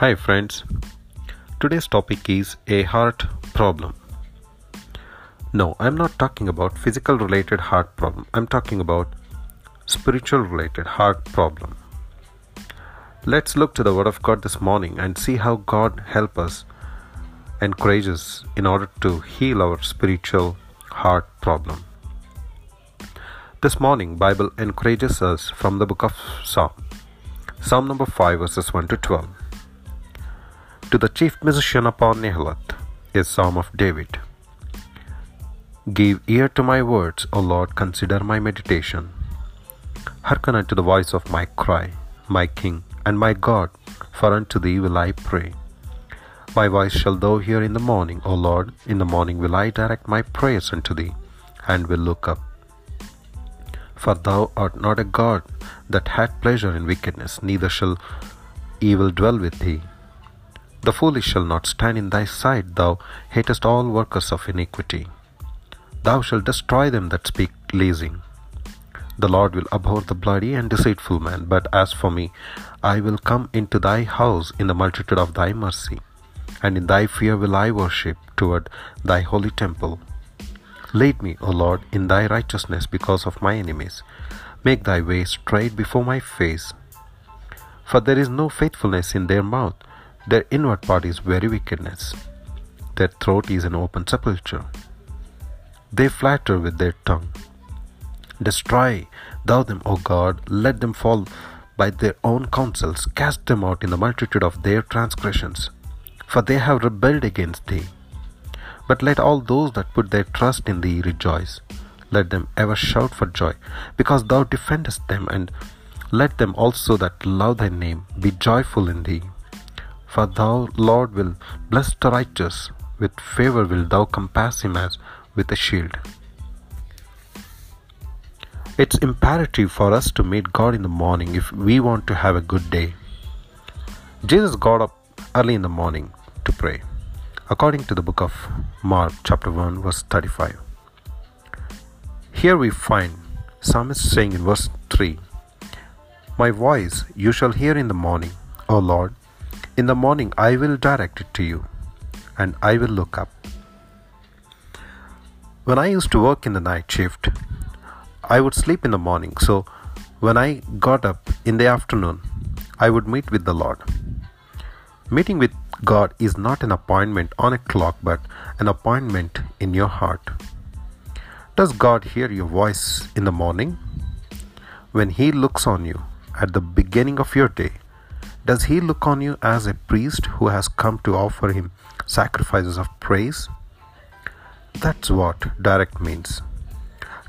Hi, friends. Today's topic is a heart problem. No, I'm not talking about physical related heart problem. I'm talking about spiritual related heart problem. Let's look to the word of God this morning and see how God help us encourage us in order to heal our spiritual heart problem. This morning Bible encourages us from the book of Psalm. Psalm number 5 verses 1 to 12. To the chief musician upon Nehiloth, a psalm of David. Give ear to my words, O Lord, consider my meditation. Hearken unto the voice of my cry, my King and my God, for unto thee will I pray. My voice shall thou hear in the morning, O Lord, in the morning will I direct my prayers unto thee, and will look up. For thou art not a God that hath pleasure in wickedness, neither shall evil dwell with thee. The foolish shall not stand in thy sight, thou hatest all workers of iniquity. Thou shalt destroy them that speak leasing. The Lord will abhor the bloody and deceitful man, but as for me, I will come into thy house in the multitude of thy mercy, and in thy fear will I worship toward thy holy temple. Lead me, O Lord, in thy righteousness because of my enemies. Make thy way straight before my face. For there is no faithfulness in their mouth, their inward part is very wickedness. Their throat is an open sepulchre. They flatter with their tongue. Destroy thou them, O God, let them fall by their own counsels, cast them out in the multitude of their transgressions, for they have rebelled against thee. But let all those that put their trust in thee rejoice. Let them ever shout for joy, because thou defendest them, and let them also that love thy name be joyful in thee. For thou, Lord, will bless the righteous, with favor will thou compass him as with a shield. It's imperative for us to meet God in the morning if we want to have a good day. Jesus got up early in the morning to pray, according to the book of Mark, chapter 1, verse 35. Here we find Psalmist saying in verse 3 My voice you shall hear in the morning, O Lord. In the morning I will direct it to you, and I will look up. When I used to work in the night shift, I would sleep in the morning, so when I got up in the afternoon, I would meet with the Lord. Meeting with God is not an appointment on a clock, but an appointment in your heart. Does God hear your voice in the morning? When He looks on you at the beginning of your day, does He look on you as a priest who has come to offer Him sacrifices of praise? That's what direct means.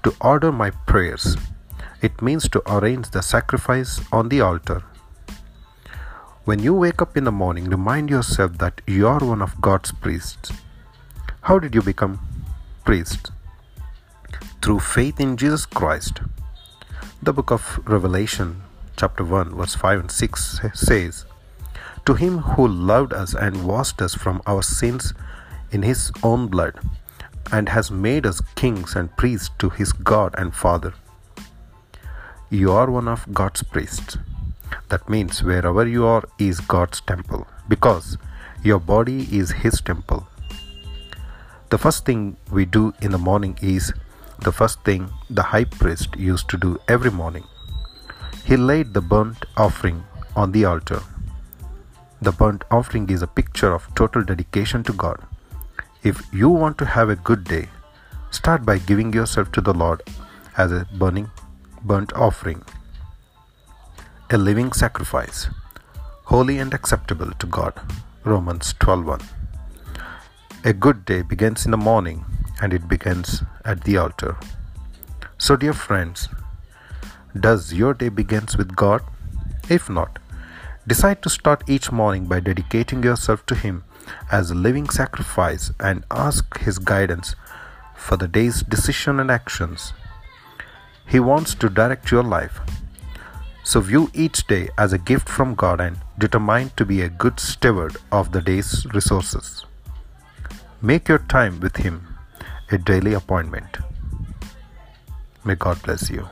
To order my prayers, it means to arrange the sacrifice on the altar. When you wake up in the morning, remind yourself that you are one of God's priests. How did you become priest? Through faith in Jesus Christ. The book of Revelation, chapter 1, verse 5 and 6 says, To him who loved us and washed us from our sins in his own blood and has made us kings and priests to his God and Father. You are one of God's priests. That means wherever you are is God's temple because your body is his temple. The first thing we do in the morning is the first thing the high priest used to do every morning. He laid the burnt offering on the altar. The burnt offering is a picture of total dedication to God. If you want to have a good day, start by giving yourself to the Lord as a burning burnt offering, a living sacrifice, holy and acceptable to God. Romans 12:1. A good day begins in the morning and it begins at the altar. So dear friends, does your day begins with God? If not, decide to start each morning by dedicating yourself to him as a living sacrifice and ask His guidance for the day's decision and actions. He wants to direct your life. So view each day as a gift from God and determine to be a good steward of the day's resources. Make your time with Him a daily appointment. May God bless you.